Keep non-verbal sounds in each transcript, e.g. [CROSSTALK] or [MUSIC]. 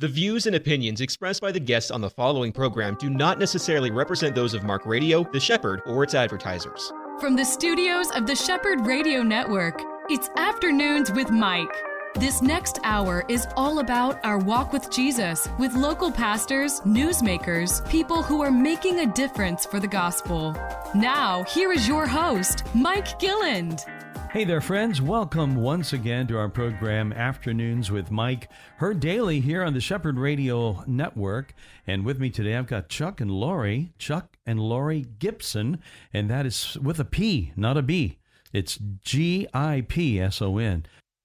The views and opinions expressed by the guests on the following program do not necessarily represent those of Mark Radio, The Shepherd, or its advertisers. From the studios of the Shepherd Radio Network, it's Afternoons with Mike. This next hour is all about our walk with Jesus with local pastors, newsmakers, people who are making a difference for the gospel. Now, here is your host, Mike Gilland. Hey there, friends. Welcome once again to our program, Afternoons with Mike, heard daily here on the Shepherd Radio Network. And with me today, I've got Chuck and Lori, Chuck and Lori Gipson, and that is with a P, not a B. It's G I P S O N.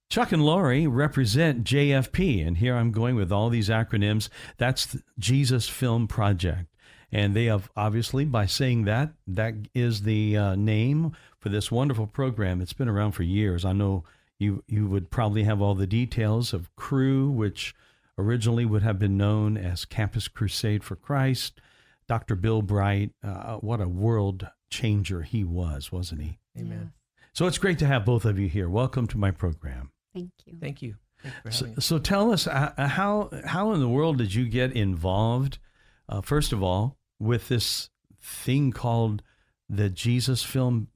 Chuck and Lori represent JFP, and here I'm going with all these acronyms. That's Jesus Film Project. And they have obviously, by saying that, that is the uh, name for this wonderful program. It's been around for years. I know you you would probably have all the details of Cru, which originally would have been known as Campus Crusade for Christ. Dr. Bill Bright, uh, what a world changer he was, wasn't he? Amen. So it's great to have both of you here. Welcome to my program. Thank you. Thank you. Thank you for So, so tell us uh, uh, how how in the world did you get involved? Uh, first of all, with this thing called the Jesus Film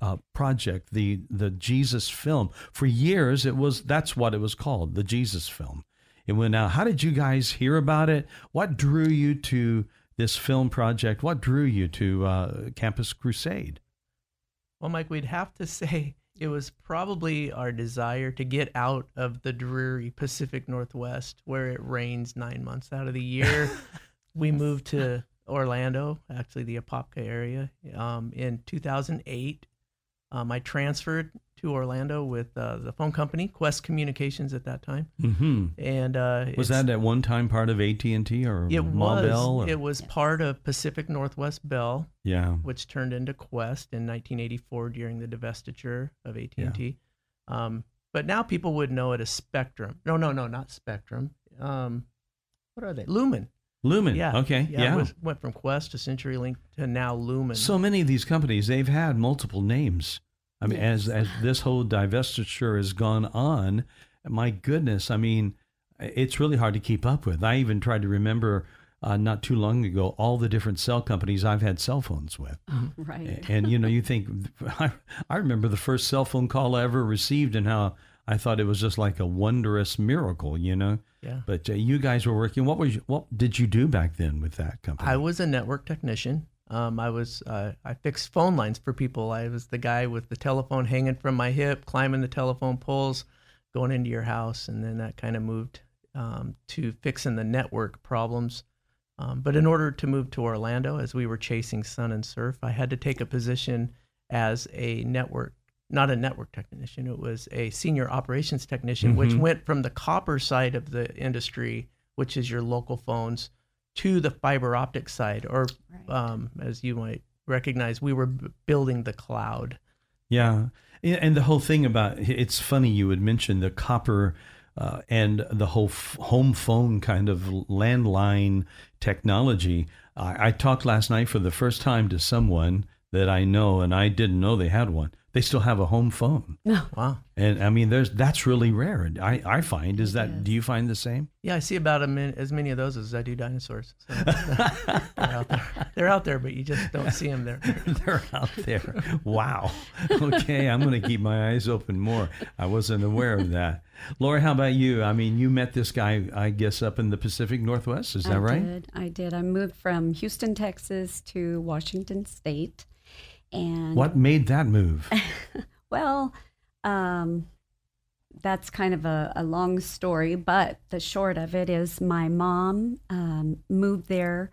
uh, Project, the the Jesus Film. For years, it was that's what it was called, the Jesus Film. It went out. How did you guys hear about it? What drew you to this film project? What drew you to uh, Campus Crusade? Well, Mike, we'd have to [LAUGHS] say it was probably our desire to get out of the dreary Pacific Northwest where it rains nine months out of the year. [LAUGHS] we moved to Orlando, actually the Apopka area, um, in 2008. Um, I transferred to Orlando with uh, the phone company Qwest Communications at that time, hmm and uh, Was it's- that at one time part of AT and T or it Ma was Bell? or- it was part of Pacific Northwest Bell, yeah. which turned into Qwest in 1984 during the divestiture of AT&T. Um, but now people would know it as Spectrum. No, no, no, not Spectrum. Um, what are they? Lumen. Lumen. Yeah. Okay. Yeah. It was, went from Qwest to CenturyLink to now Lumen. So many of these companies, they've had multiple names. I mean, as as this whole divestiture has gone on, my goodness, I mean, it's really hard to keep up with. I even tried to remember uh, not too long ago all the different cell companies I've had cell phones with. [LAUGHS] Right. And you know, you think [LAUGHS] I, I remember the first cell phone call I ever received and how I thought it was just like a wondrous miracle, you know. yeah. But uh, you guys were working. What was you, what did you do back then with that company? I was a network technician. Um, I was uh, I fixed phone lines for people. I was the guy with the telephone hanging from my hip, climbing the telephone poles, going into your house, and then that kind of moved um, to fixing the network problems. Um, but in order to move to Orlando, as we were chasing sun and surf, I had to take a position as a network, not a network technician. It was a senior operations technician, which Mhm. went from the copper side of the industry, which is your local phones, to the fiber optic side, or Right. um, as you might recognize, we were b- building the cloud. Yeah, Yeah, and the whole thing about it's funny you would mention the copper uh, and the whole f- home phone kind of landline technology. I, I talked last night for the first time to someone that I know, and I didn't know they had one. They still have a home phone, Wow. and I mean, there's that's really rare. And I I find is that. It is. Do you find the same? Yeah, I see about a min- as many of those as I do dinosaurs. So [LAUGHS] they're out there. They're out there, but you just don't see them there. [LAUGHS] They're out there. Wow. Okay, I'm going to keep my eyes open more. I wasn't aware of that. Laura, how about you? I mean, you met this guy, I guess, up in the Pacific Northwest. Is that I right? Did. I did. I moved from Houston, Texas to Washington State. And What made that move? [LAUGHS] well, um, that's kind of a, a long story, but the short of it is my mom um, moved there.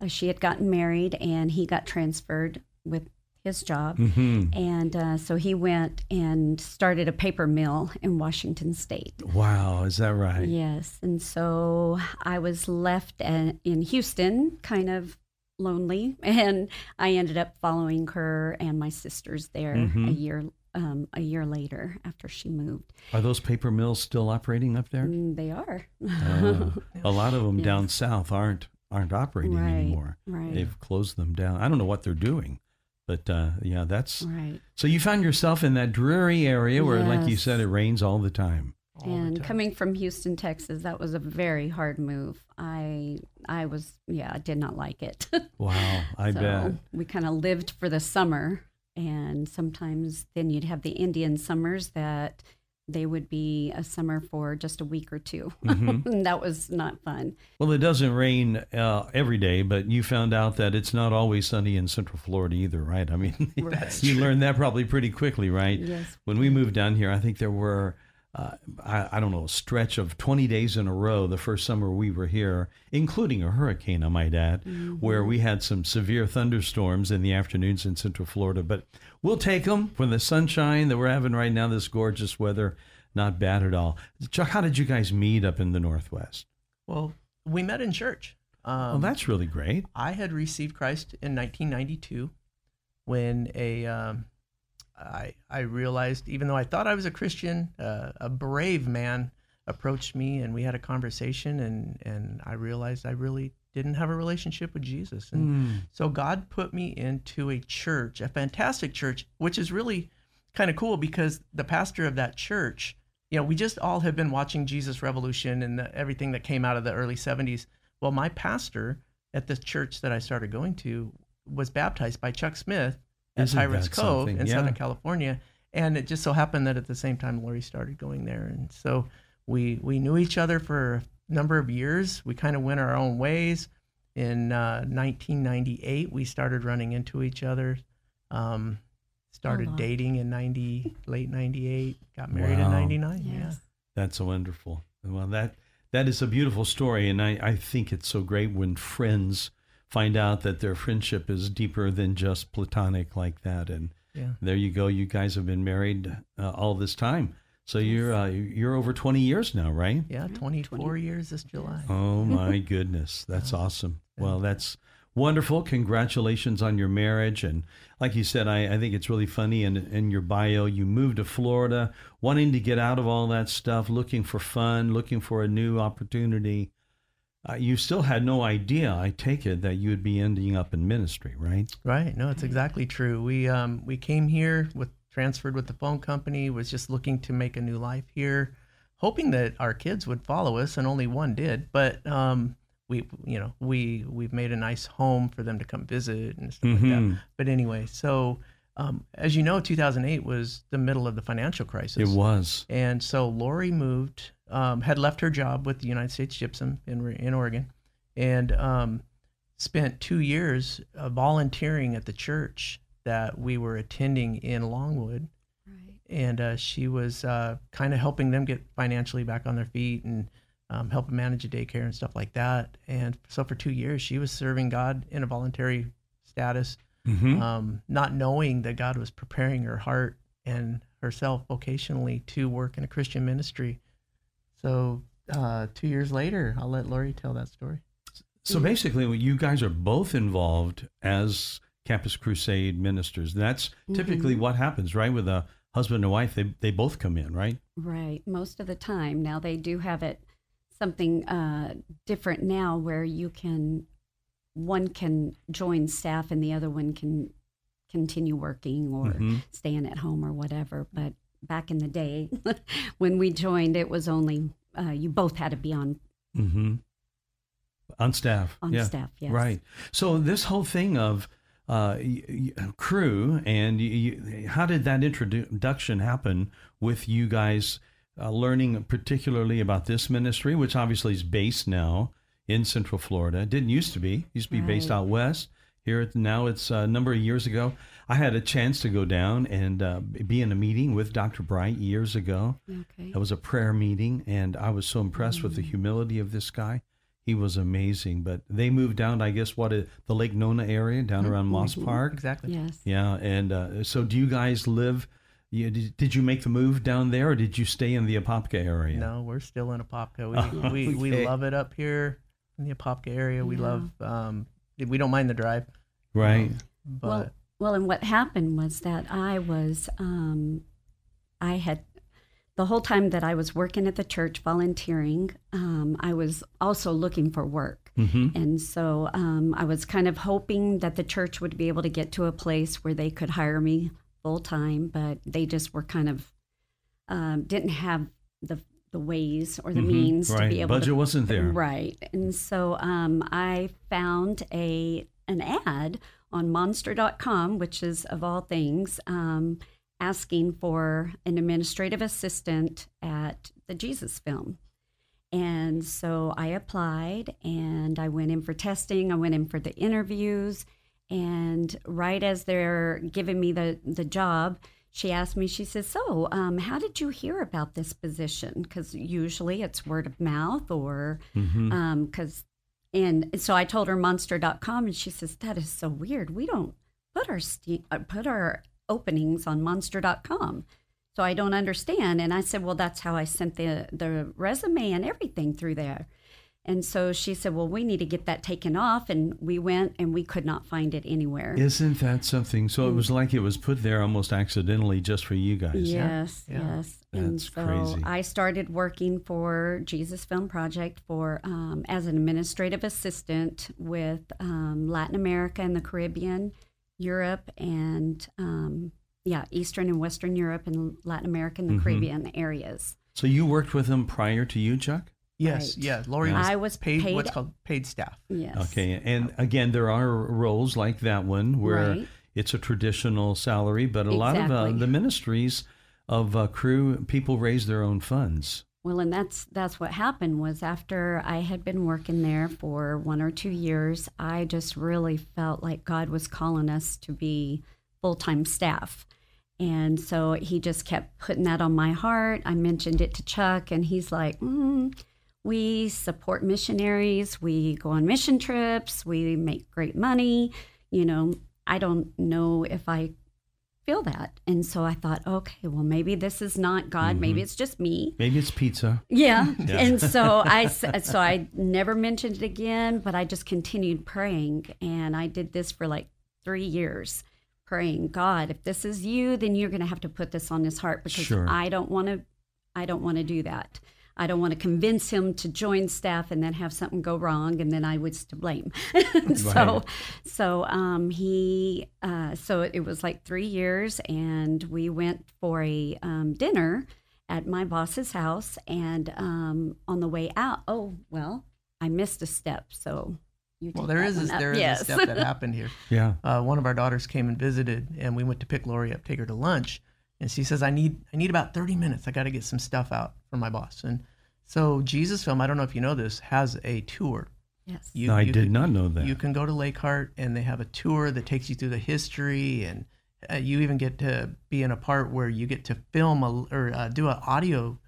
Uh, she had gotten married and he got transferred with his job. hmm And uh, so he went and started a paper mill in Washington State. Wow, is that right? Yes. And so I was left in Houston, kind of lonely. [LAUGHS] And I ended up following her and my sisters there Mhm. a year. Um, a year later, after she moved, Are those paper mills still operating up there? Mm, they are. Uh, a lot of them [LAUGHS] Yes. down south aren't aren't operating Right, anymore. right. They've closed them down. I don't know what they're doing, but uh, yeah, that's right. so. You found yourself in that dreary area where, like you said, it rains all the time. All and coming from Houston, Texas, that was a very hard move. I I was yeah, I did not like it. [LAUGHS] Wow, I so bet. we kind of lived for the summer, and sometimes then you'd have the Indian summers that they would be a summer for just a week or 2 Mhm. [LAUGHS] and that was not fun. Well, it doesn't rain uh, every day, but you found out that it's not always sunny in Central Florida either, right? I mean, [LAUGHS] That's you learned that probably pretty quickly, right? Yes. When we moved down here, I think there were, uh, I, I don't know, a stretch of 20 days in a row the first summer we were here, including a hurricane, I might add, where we had some severe thunderstorms in the afternoons in Central Florida. But we'll take them for the sunshine that we're having right now, this gorgeous weather. Not bad at all. Chuck, how did you guys meet up in the Northwest? Well, we met in church. Um, well, that's really great. I had received Christ in 1992 when a um, I I realized even though I thought I was a Christian, uh, a brave man approached me and we had a conversation and and I realized I really didn't have a relationship with Jesus and Hmm. so God put me into a church, a fantastic church, which is really kind of cool because the pastor of that church, you know, we just all have been watching Jesus Revolution and the, everything that came out of the early 70s. Well, my pastor at the church that I started going to was baptized by Chuck Smith at Isn't Pirates Cove something? in Yeah. Southern California. And it just so happened that at the same time Lori started going there. And so we we knew each other for a number of years. We kind of went our own ways. In uh, 1998, we started running into each other. Um, started lot. dating in 90, late 98, got married Wow. in 99. Yeah. Yes. That's wonderful. Well, that that is a beautiful story, and I, I think it's so great when friends find out that their friendship is deeper than just platonic like that. And Yeah. there you go. You guys have been married uh, all this time, so you're uh, you're over twenty years now, right? Yeah, 24 years this July. Oh [LAUGHS] my goodness, that's awesome. Well, that's wonderful. Congratulations on your marriage. And like you said, I, I think it's really funny. In, in your bio, you moved to Florida, wanting to get out of all that stuff, looking for fun, looking for a new opportunity. Uh, you still had no idea, I take it, that you would be ending up in ministry, right? Right. No, it's exactly true. We um we came here with transferred with the phone company, was just looking to make a new life here, hoping that our kids would follow us, and only one did. But um we you know we we've made a nice home for them to come visit and stuff like Mhm. that. But anyway, so um, as you know, 2008 was the middle of the financial crisis. It was. And so Lori moved, um, had left her job with the United States Gypsum in in Oregon, and um, spent two years uh, volunteering at the church that we were attending in Longwood. Right. And uh, she was uh, kind of helping them get financially back on their feet and um, helping manage a daycare and stuff like that. And so for two years, she was serving God in a voluntary status Mhm. um, not knowing that God was preparing her heart and herself vocationally to work in a Christian ministry. So uh, two years later, I'll let Lori tell that story. So basically, you guys are both involved as Campus Crusade ministers. That's typically what happens, right? With a husband and wife, they, they both come in, right? Right. Most of the time. Now they do have it something uh, different now where you can, one can join staff and the other one can continue working or Mhm. staying at home or whatever. But back in the day, [LAUGHS] when we joined, it was only, uh, you both had to be on, Mm-hmm. On staff. on yeah. staff. Yes. Right. So this whole thing of uh, y- y- Cru and y how did that introduction happen with you guys uh, learning particularly about this ministry, which obviously is based now in Central Florida? It didn't used to be. It used to be based out west. Here it- now it's a number of years ago. I had a chance to go down and uh, be in a meeting with Dr. Bright years ago. Okay. It was a prayer meeting, and I was so impressed with the humility of this guy. He was amazing. But they moved down, I guess, what uh, the Lake Nona area down around Moss Park. Exactly. Yes. Yeah, and uh, so do you guys live? You, did, did you make the move down there, or did you stay in the Apopka area? No, we're still in Apopka. We, Oh, we, we love it up here in the Apopka area. We Yeah. love, um, we don't mind the drive. Right. But well, well, and what happened was that I was, um, I had, the whole time that I was working at the church volunteering, um, I was also looking for work. hmm And so um, I was kind of hoping that the church would be able to get to a place where they could hire me full time, but they just were kind of, um, didn't have the the ways or the Mhm. means to be able Budget to wasn't there. right and so um, i found a an ad on monster.com which is of all things um, asking for an administrative assistant at the jesus film. And so i applied and i went in for testing i went in for the interviews and right as they're giving me the, the job she asked me she says so um, how did you hear about this position? Because usually it's word of mouth or because and so i told her monster.com and she says that is so weird we don't put our ste- uh, put our openings on monster.com so i don't understand and i said well that's how i sent the the resume and everything through there and so she said well we need to get that taken off and we went and we could not find it anywhere Isn't that something? So it was like it was put there almost accidentally just for you guys. Yes, Yeah. yes. And so crazy. I started working for Jesus Film Project for um, as an administrative assistant with um, Latin America and the Caribbean, Europe, and um, yeah, Eastern and Western Europe and Latin America and the Mhm. Caribbean areas. So you worked with them prior to you, Chuck? Yes, Right. yeah. Lori was, I was paid, paid- what's called paid staff. Yes. Okay. And again, there are roles like that one where Right. it's a traditional salary, but a lot of uh, the ministries of uh, Cru, people raise their own funds. Well, and that's that's what happened was after I had been working there for one or two years, I just really felt like God was calling us to be full time staff. And so he just kept putting that on my heart. I mentioned it to Chuck, and he's like, mm, We support missionaries. We go on mission trips. We make great money. You know, I don't know if I feel that. And so I thought, okay, well, maybe this is not God. Maybe mm-hmm. it's just me. Maybe it's pizza. Yeah. [LAUGHS] And so [LAUGHS] I, so I never mentioned it again, but I just continued praying and I did this for like 3 years praying, God, if this is you, then you're going to have to put this on his heart because Sure. I don't want to I don't want to do that. I don't want to convince him to join staff and then have something go wrong and then I was to blame. [LAUGHS] so Right. so um, he uh, so it was like three years and we went for a um, dinner at my boss's house and um, on the way out oh well i missed a step so you Well, take there that is a, one up. there is yes. a step that [LAUGHS] happened here. Yeah. Uh, one of our daughters came and visited, and we went to pick Lori up, take her to lunch, and she says, "I need I need about thirty minutes. I got to get some stuff out for my boss." And so Jesus Film, I don't know if you know this, has a tour. yes You, I you did can- not know that. You can go to Lake Hart, and they have a tour that takes you through the history, and uh, you even get to be in a part where you get to film a, or uh, do an audio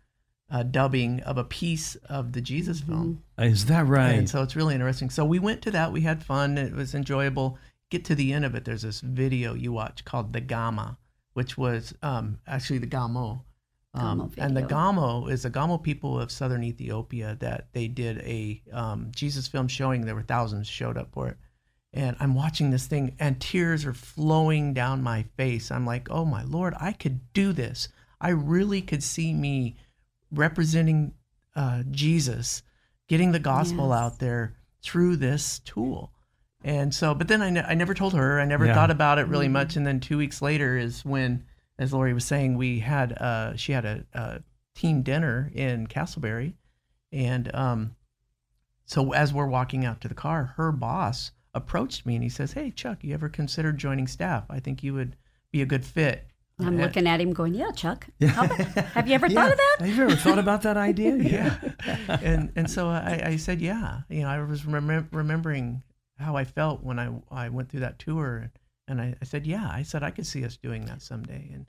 uh, dubbing of a piece of the Jesus film. Is that right? And so it's really interesting. So we went to that. We had fun. It was enjoyable. Get to the end of it. There's this video you watch called the Gama, which was um, actually the Gamo. Um, and the. Gamo is the Gamo people of southern Ethiopia that they did a um, Jesus film showing. There were thousands showed up for it. And I'm watching this thing, and tears are flowing down my face. I'm like, oh my Lord, I could do this. I really could see me representing uh, Jesus, getting the gospel Yes. out there through this tool. And so, but then I, ne- I never told her. I never Yeah. thought about it really much. And then two weeks later is when, as Lori was saying, we had uh, she had a, a team dinner in Casselberry, and um, so as we're walking out to the car, her boss approached me and he says, "Hey Chuck, you ever considered joining staff? I think you would be a good fit." i'm And- looking at him going yeah chuck [LAUGHS] how about- have you ever [LAUGHS] thought of that Have you ever thought about that idea? [LAUGHS] Yeah. and and so I, I said, yeah. You know, I was remem- remembering how I felt when I I went through that tour, and I, I said, yeah. I said I could see us doing that someday. And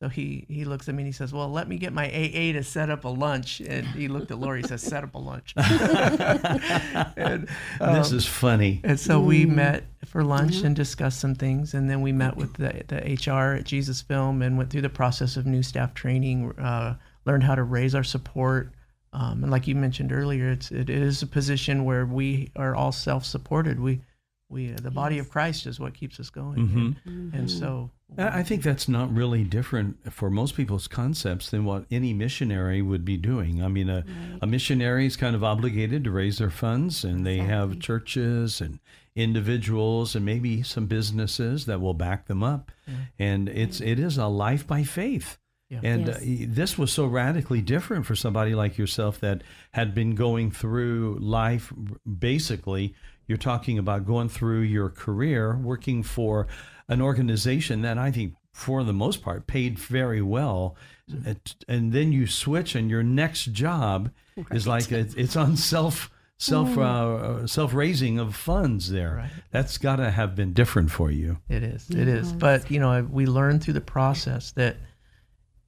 so he he looks at me and he says, well, let me get my AA to set up a lunch. And he looked at Lori. He says, set up a lunch. [LAUGHS] and, this um, is funny. and so we met for lunch and discussed some things, and then we met with the, the HR at Jesus Film and went through the process of new staff training, uh, learned how to raise our support. Um, and like you mentioned earlier, it's it is a position where we are all self-supported. We we the body of Christ is what keeps us going, Mhm. and, and so I I think that's not really different for most people's concepts than what any missionary would be doing. I mean, a, a missionary is kind of obligated to raise their funds, and they have churches and individuals and maybe some businesses that will back them up. And it's it is a life by faith. Yeah. And Yes. uh, this was so radically different for somebody like yourself that had been going through life. Basically, you're talking about going through your career, working for an organization that I think, for the most part, paid very well. It- and then you switch, and your next job is like it, it's on self self uh, self raising of funds. There, Right. that's got to have been different for you. It is. It is. But you know, we learn through the process that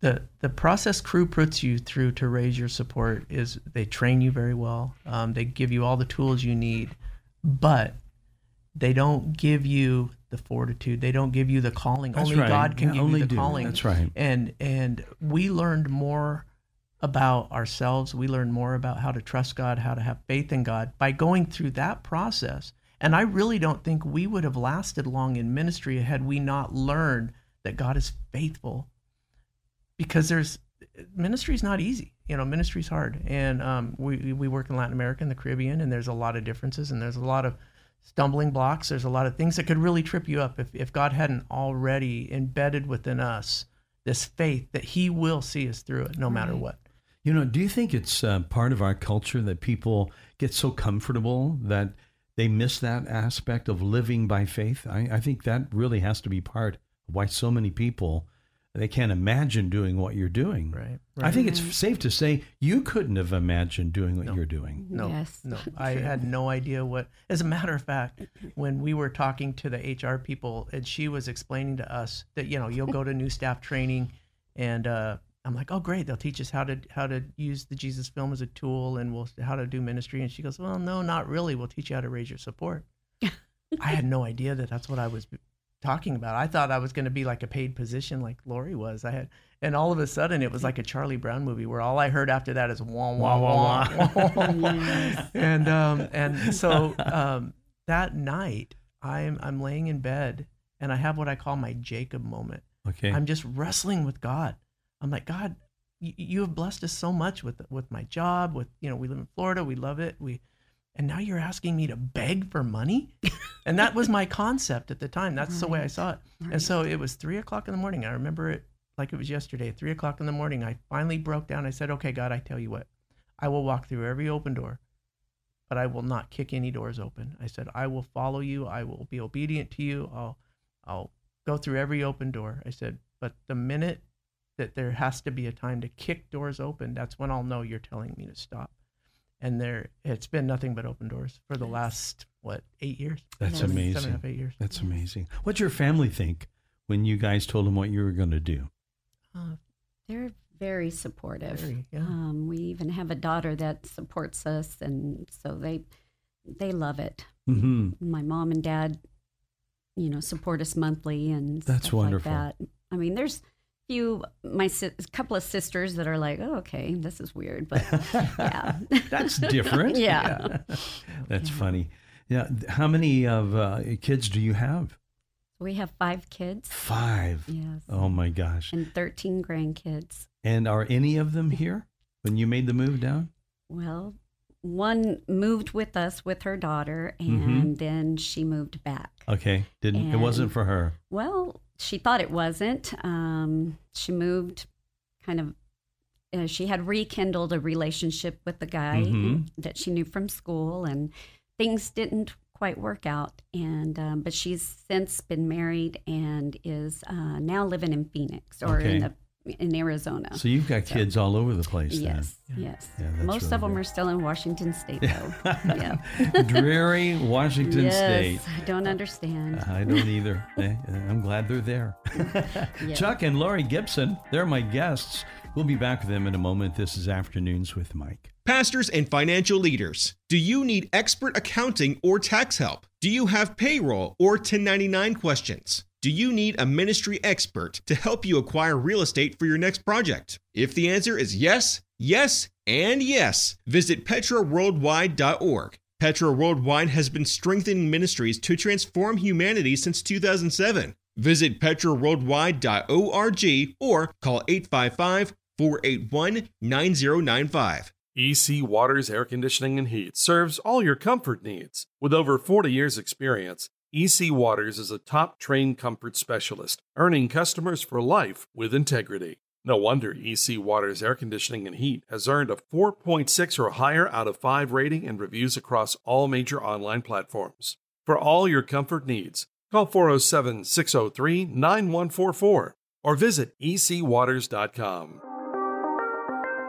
the the process Cru puts you through to raise your support is they train you very well. Um, they give you all the tools you need, but they don't give you the fortitude. They don't give you the calling. That's only right. God can Yeah, give you the do. calling. That's right. And and we learned more about ourselves. We learned more about how to trust God, how to have faith in God by going through that process. And I really don't think we would have lasted long in ministry had we not learned that God is faithful. Because there's ministry is not easy. You know, ministry is hard, and um, we we work in Latin America and the Caribbean, and there's a lot of differences, and there's a lot of stumbling blocks. There's a lot of things that could really trip you up if if God hadn't already embedded within us this faith that He will see us through it, no matter what. You know, do you think it's uh, part of our culture that people get so comfortable that they miss that aspect of living by faith? I, I think that really has to be part of why so many people they can't imagine doing what you're doing. Right. I think it's safe to say you couldn't have imagined doing what you're doing. No, Yes. no, [LAUGHS] I had no idea what. As a matter of fact, when we were talking to the HR people, and she was explaining to us that you know you'll go to new staff training, and uh, I'm like, oh great, they'll teach us how to how to use the Jesus film as a tool, and we'll how to do ministry. And she goes, well, no, not really. We'll teach you how to raise your support. [LAUGHS] I had no idea that that's what I was talking about. I thought I was going to be like a paid position like Lori was. I had, and all of a sudden it was like a Charlie Brown movie where all I heard after that is wah wah wah wah. wah. wah. [LAUGHS] and um and [LAUGHS] so um that night I'm I'm laying in bed and I have what I call my Jacob moment. Okay. I'm just wrestling with God. I'm like, God, you, you have blessed us so much with with my job. With you know, we live in Florida, we love it. We, and now you're asking me to beg for money, and that was my concept at the time. That's the way I saw it. And so it was three o'clock in the morning. I remember it like it was yesterday. Three o'clock in the morning, I finally broke down. I said, "Okay, God, I tell you what, I will walk through every open door, but I will not kick any doors open." I said, "I will follow you. I will be obedient to you. I'll, I'll go through every open door." I said, "But the minute that there has to be a time to kick doors open, that's when I'll know you're telling me to stop." And there, it's been nothing but open doors for the last what eight years. That's Yes. amazing. Seven and a half, eight years. That's amazing. What'd your family think when you guys told them what you were going to do? Uh, They're very supportive. Very, yeah. Um, we even have a daughter that supports us, and so they they love it. hmm My mom and dad, you know, support us monthly, and That's stuff wonderful. Like that. I mean, there's few my si- couple of sisters that are like, oh, okay, this is weird, but [LAUGHS] yeah, That's different. [LAUGHS] yeah. [LAUGHS] That's funny. Yeah. How many of uh, kids do you have? We have five kids, Five. yes, Oh my gosh. and thirteen grandkids. And are any of them here when you made the move down? Well, one moved with us with her daughter, and Mhm. then she moved back. Okay. Didn't it wasn't for her. Well, she thought it wasn't. Um, she moved kind of, uh, she had rekindled a relationship with the guy Mhm. that she knew from school, and things didn't quite work out. And um, but she's since been married and is uh, now living in Phoenix or Okay. in the in Arizona. So you've got kids all over the place yes, yes. Yeah, Most really of them good. are still in Washington State, though. [LAUGHS] yeah. Dreary Washington yes, State. I don't understand. I don't either. [LAUGHS] Eh, I'm glad they're there. [LAUGHS] Yeah. Chuck and Lori Gipson, they're my guests. We'll be back with them in a moment. This is Afternoons with Mike. Pastors and financial leaders, do you need expert accounting or tax help? Do you have payroll or 1099 questions? Do you need a ministry expert to help you acquire real estate for your next project? If the answer is yes, yes, and yes, visit petraworldwide.org. Petra Worldwide has been strengthening ministries to transform humanity since 2007. Visit petraworldwide.org or call 855 481 9095. EC Waters Air Conditioning and Heat serves all your comfort needs. With over 40 years' experience, EC Waters is a top trained comfort specialist, earning customers for life with integrity. No wonder EC Water's air conditioning and heat has earned a 4.6 or higher out of 5 rating and reviews across all major online platforms. For all your comfort needs, call 407 603 9144 or visit ecwaters.com.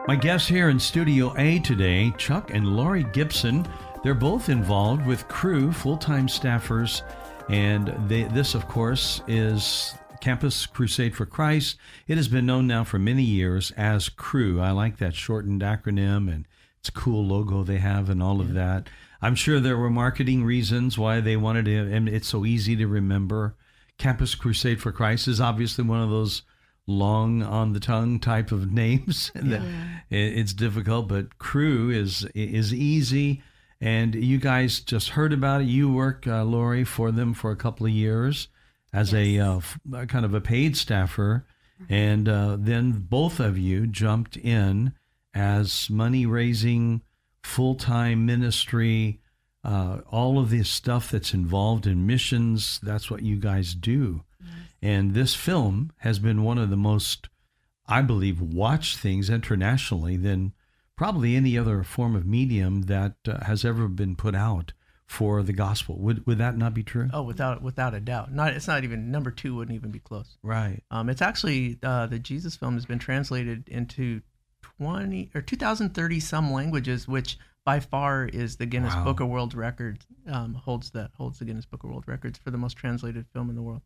My guests here in Studio A today, Chuck and Lori Gipson. They're both involved with Cru, full time staffers. And they, this, of course, is Campus Crusade for Christ. It has been known now for many years as Cru. I like that shortened acronym and it's a cool logo they have and all of that. I'm sure there were marketing reasons why they wanted to, and it's so easy to remember. Campus Crusade for Christ is obviously one of those long on the tongue type of [LAUGHS] names. Yeah. it's difficult, but Cru is is easy. And you guys just heard about it. You work, uh, Lori, for them for a couple of years as yes. a uh, kind of a paid staffer, mm-hmm. and uh, then both of you jumped in as money raising, full time ministry. Uh, all of this stuff that's involved in missions, that's what you guys do. And this film has been one of the most, I believe, watched things internationally than probably any other form of medium that uh, has ever been put out for the gospel. Would would that not be true? Oh, without without a doubt. Not it's not even number two wouldn't even be close. Right. Um, it's actually uh, the Jesus film has been translated into twenty or two thousand thirty some languages, which by far is the Guinness wow. Book of World Records um, holds that holds the Guinness Book of World Records for the most translated film in the world.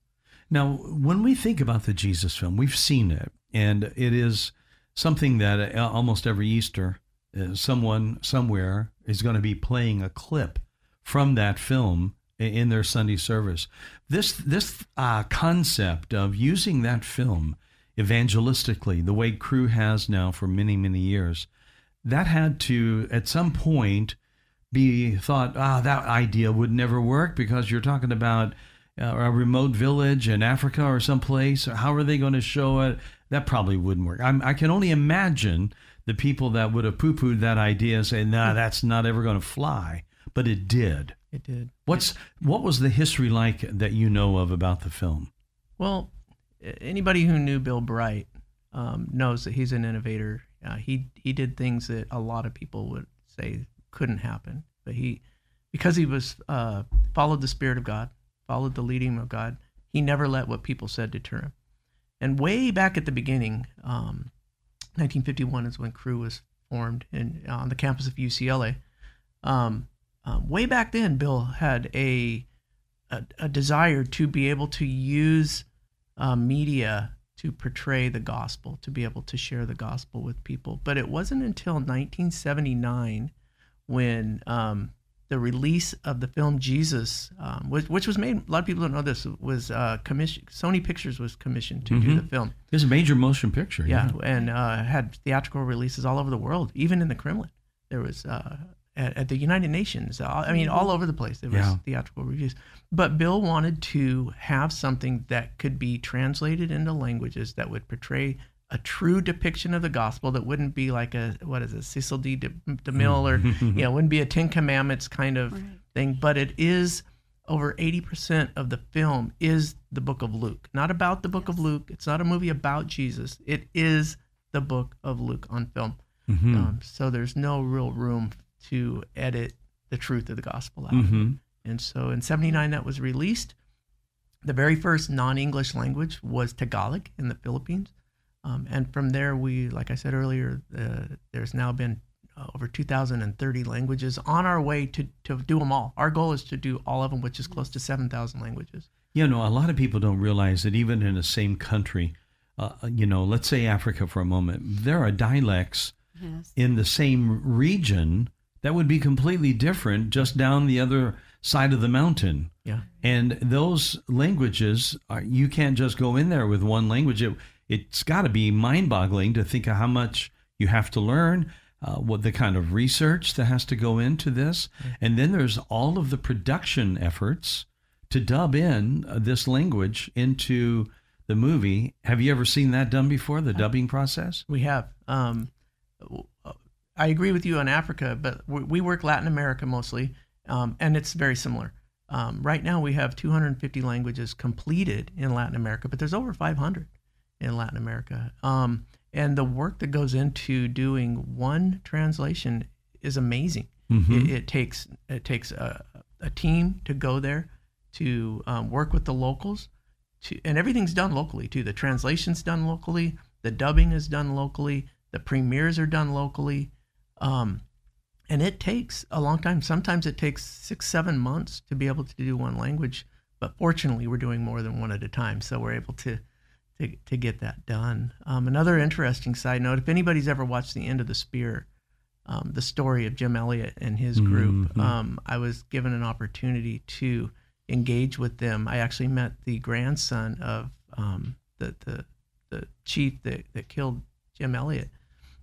Now, when we think about the Jesus film, we've seen it, and it is something that uh, almost every Easter, uh, someone somewhere is going to be playing a clip from that film in their Sunday service. This this uh, concept of using that film evangelistically, the way Cru has now for many many years, that had to at some point be thought. Ah, that idea would never work because you're talking about uh, a remote village in Africa or someplace. How are they going to show it? That probably wouldn't work. I'm, i can only imagine the people that would have poo-pooed that idea and say, "Nah, that's not ever going to fly." But it did. It did. What's what was the history like that you know of about the film? Well, anybody who knew Bill Bright um, knows that he's an innovator. Uh, he he did things that a lot of people would say couldn't happen, but he because he was uh, followed the spirit of God followed the leading of God. He never let what people said deter him. And way back at the beginning, um, 1951 is when Cru was formed in, on the campus of UCLA. Um, um, way back then, Bill had a, a, a desire to be able to use uh, media to portray the gospel, to be able to share the gospel with people. But it wasn't until 1979 when um, the release of the film Jesus, um, which, which, was made. A lot of people don't know this was uh, commissioned. Sony Pictures was commissioned to mm-hmm. do the film. It was a major motion picture. Yeah, yeah. and uh, had theatrical releases all over the world, even in the Kremlin. There was uh, at, at, the United Nations. Uh, I mean, all over the place. There was yeah. theatrical reviews. But Bill wanted to have something that could be translated into languages that would portray a true depiction of the gospel that wouldn't be like a what is it Cecil B. DeMille or you know wouldn't be a Ten Commandments kind of right. thing, but it is over 80% of the film is the book of Luke. Not about the book yes. of Luke. It's not a movie about Jesus. It is the book of Luke on film. Mm-hmm. Um, so there's no real room to edit the truth of the gospel out. Mm-hmm. And so in 79 that was released. The very first non-English language was Tagalog in the Philippines. Um, and from there, we, like I said earlier, uh, there's now been uh, over 2,030 languages on our way to, to do them all. Our goal is to do all of them, which is close to 7,000 languages. You know, a lot of people don't realize that even in the same country, uh, you know, let's say Africa for a moment, there are dialects yes. in the same region that would be completely different just down the other side of the mountain. Yeah. And those languages, are, you can't just go in there with one language. It, it's got to be mind boggling to think of how much you have to learn, uh, what the kind of research that has to go into this. Mm-hmm. And then there's all of the production efforts to dub in uh, this language into the movie. Have you ever seen that done before, the uh, dubbing process? We have. Um, I agree with you on Africa, but we work Latin America mostly, um, and it's very similar. Um, right now, we have 250 languages completed in Latin America, but there's over 500 in Latin America. Um, and the work that goes into doing one translation is amazing. Mhm. It, it takes it takes a, a team to go there to um, work with the locals, to, and everything's done locally too. The translation's done locally, the dubbing is done locally, the premieres are done locally, um, and it takes a long time. Sometimes it takes six, seven months to be able to do one language. But fortunately, we're doing more than one at a time, so we're able to to, to get that done. Um, another interesting side note: if anybody's ever watched The End of the Spear, um, the story of Jim Elliot and his group, Mhm. um, I was given an opportunity to engage with them. I actually met the grandson of um, the, the the chief that, that killed Jim Elliot.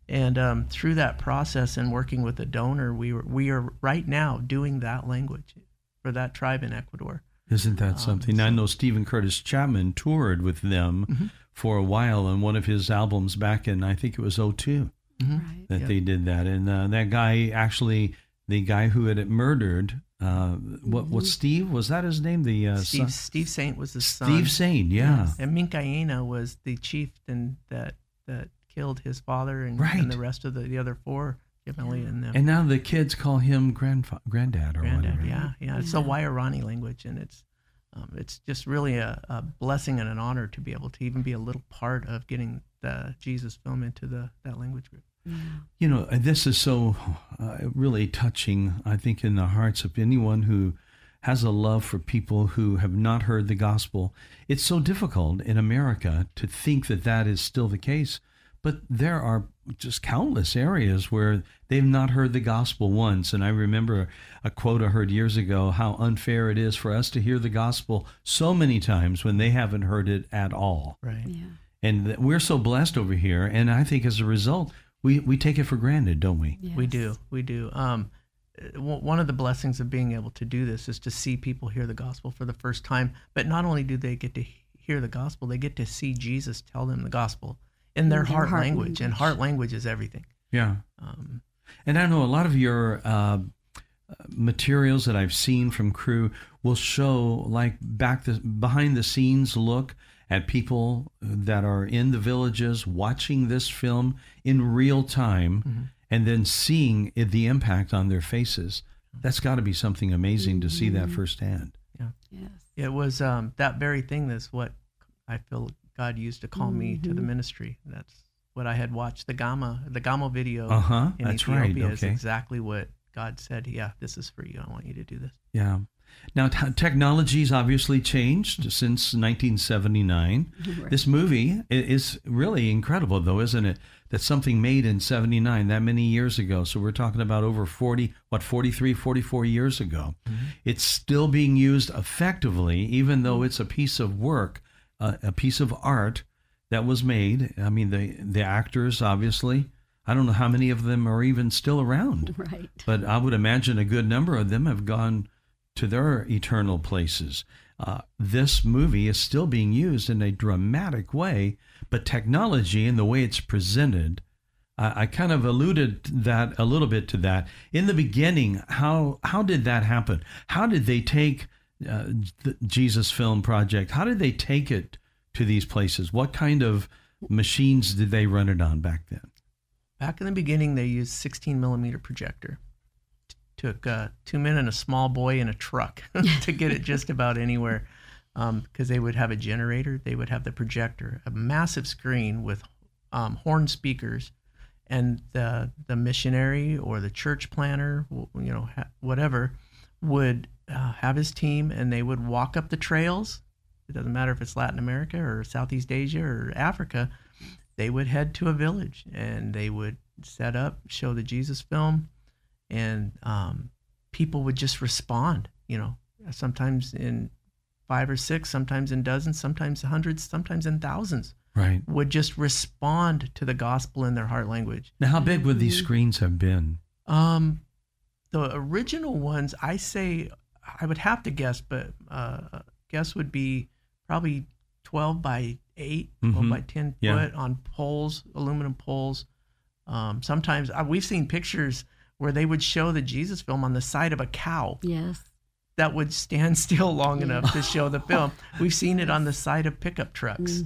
And um, through that process and working with a donor, we were, we are right now doing that language for that tribe in Ecuador. Isn't that Um, something? I know Steven Curtis Chapman toured with them Mm-hmm. for a while on one of his albums back in, I think it was 02 Right. that Yeah. they did that. And uh, that guy actually, the guy who had murdered, uh, what, what, Steve? Was that his name? The uh, Mm-hmm. Steve, son? Steve Saint was the son. Steve Saint, yeah. And Mincaye was the chieftain that that killed his father and, Right. and the rest of the, the other four, Jim Elliot and them. And now the kids call him grandfa- granddad or Granddad, whatever. yeah, yeah. It's a Waorani language, and it's um, it's just really a, a blessing and an honor to be able to even be a little part of getting the Jesus film into the that language group. You know, uh, this is so uh, really touching, I think, in the hearts of anyone who has a love for people who have not heard the gospel. It's so difficult in America to think that that is still the case, but there are just countless areas where they've not heard the gospel once. And I remember a quote I heard years ago how unfair it is for us to hear the gospel so many times when they haven't heard it at all. Right. Yeah. And we're so blessed over here. And I think as a result, we, we take it for granted, don't we? We do. We do. Um, uh, one of the blessings of being able to do this is to see people hear the gospel for the first time. But not only do they get to hear the gospel, they get to see Jesus tell them the gospel in their, In their heart, heart language. And heart language is everything. Yeah. Um, And I know a lot of your uh, materials that I've seen from Cru will show like back the behind the scenes look at people that are in the villages watching this film in real time and then seeing it, the impact on their faces. That's got to be something amazing to see that firsthand. Yeah. Yes. it was um, that very thing that's what I feel God used to call me to the Mm-hmm. ministry. That's what I had watched the Gamma, the Gamma video Uh huh. in That's right. Ethiopia is exactly what God said. Yeah, this is for you. I want you to do this. Yeah. Now, t- technology's obviously changed since 1979. This movie is really incredible, though, isn't it? That something made in 79, that many years ago. So we're talking about over 40, what, 43, 44 years ago. It's still being used effectively, even though it's a piece of work, uh, a piece of art that was made. I mean, the, the actors, obviously, I don't know how many of them are even still around. [LAUGHS] Right. But I would imagine a good number of them have gone to their eternal places. Uh, this movie is still being used in a dramatic way, but technology and the way it's presented, I I kind of alluded that a little bit to that in the beginning. How how did that happen? How did they take uh, Jesus Film Project? How did they take it to these places? What kind of machines did they run it on back then? Back in the beginning, they used 16 millimeter projector. T- took uh, two men and a small boy in a truck [LAUGHS] to get it just about anywhere, because they would have a generator, they would have the projector, a massive screen with um, horn speakers, and the the missionary or the church planner, you know, whatever, would uh, have his team, and they would walk up the trails. It doesn't matter if it's Latin America or Southeast Asia or Africa they would head to a village and they would set up, show the Jesus film, and um, people would just respond. You know, sometimes in five or six, sometimes in dozens, sometimes hundreds, sometimes in thousands, Right. would just respond to the gospel in their heart language. Now, how big would these screens have been? Um, the original ones, I say, I would have to guess, but uh, guess would be probably 12 by 8, 12 Mhm. by 10 Yeah. foot on poles, aluminum poles. Um, sometimes uh, we've seen pictures where they would show the Jesus film on the side of a cow. Yes. that would stand [LAUGHS] still long enough to show the film. [LAUGHS] We've seen it on the side of pickup trucks.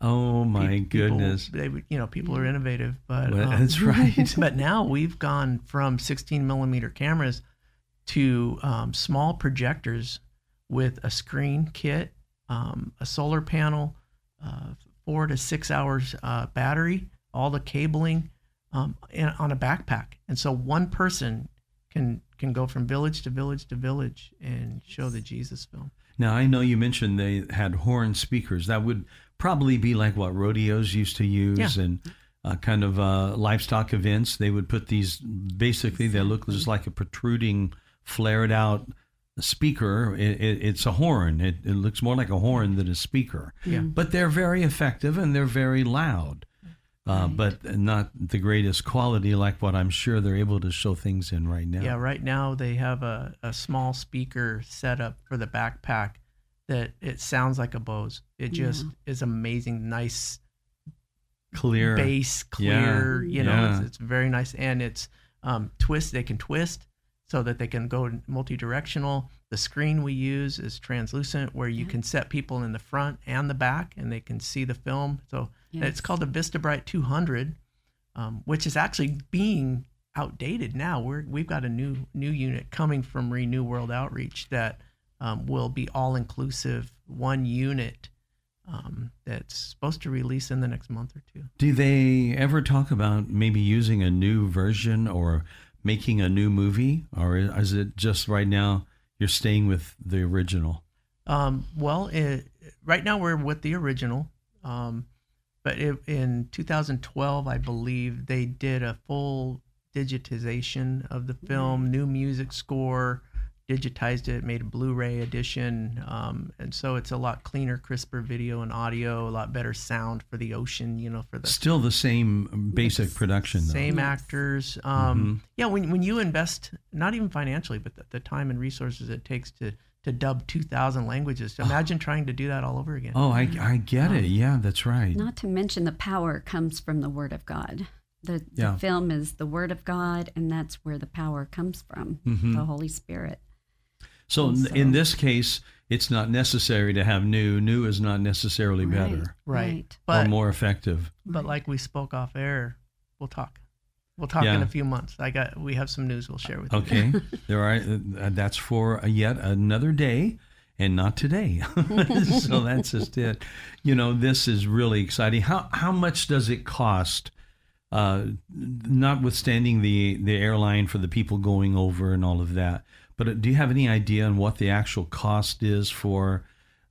Oh my people- goodness. they you know, people are innovative, but Well, um, that's right. [LAUGHS] but now we've gone from 16 millimeter cameras to um, small projectors with a screen kit, um, a solar panel, uh, four to six hours uh, battery, all the cabling um, and on a backpack. And so one person can can go from village to village to village and show the Jesus film. Now I know you mentioned they had horn speakers. That would probably be like what rodeos used to use Yeah. and uh, kind of uh, livestock events. They would put these basically they look just like a protruding, flared out speaker. It, it, it's a horn. It, it looks more like a horn than a speaker. Yeah. But they're very effective and they're very loud. Uh, Right. But not the greatest quality, like what I'm sure they're able to show things in right now. Yeah, right now they have a, a small speaker set up for the backpack that it sounds like a Bose. It just is amazing, nice Clear. bass, Yeah, clear. You know, yeah. it's, it's very nice, and it's um, twist. They can twist so that they can go multi-directional. The screen we use is translucent, where you can set people in the front and the back, and they can see the film. So Yes. it's called the VistaBright 200, um, which is actually being outdated now. We're we've got a new new unit coming from Renew World Outreach that um, will be all inclusive, one unit um, that's supposed to release in the next month or two. Do they ever talk about maybe using a new version or making a new movie, or is it just right now you're staying with the original? Um, well, it, right now we're with the original, um, but it, in 2012, I believe they did a full digitization of the film, new music score, digitized it, made a Blu-ray edition, um, and so it's a lot cleaner, crisper video and audio, a lot better sound for the ocean, you know, for the Still the same basic Yes. production, though. same Yes. actors. Um, Yeah, when when you invest, not even financially, but the, the time and resources it takes to to dub two thousand languages. Imagine trying to do that all over again. Oh, I, I get it. Yeah, that's right. Not to mention the power comes from the Word of God. The, Yeah. the film is the Word of God, and that's where the power comes from Mhm. the Holy Spirit. So in- so- in this case, it's not necessary to have new. New is not necessarily better Right. or But more effective. but like we spoke off air, we'll talk. We'll talk Yeah. in a few months. I got we have some news we'll share with you. Okay, [LAUGHS] there are. Uh, that's for yet another day, and not today. [LAUGHS] so that's just it. You know, this is really exciting. How how much does it cost? Uh, notwithstanding the the airline for the people going over and all of that, but uh, do you have any idea on what the actual cost is for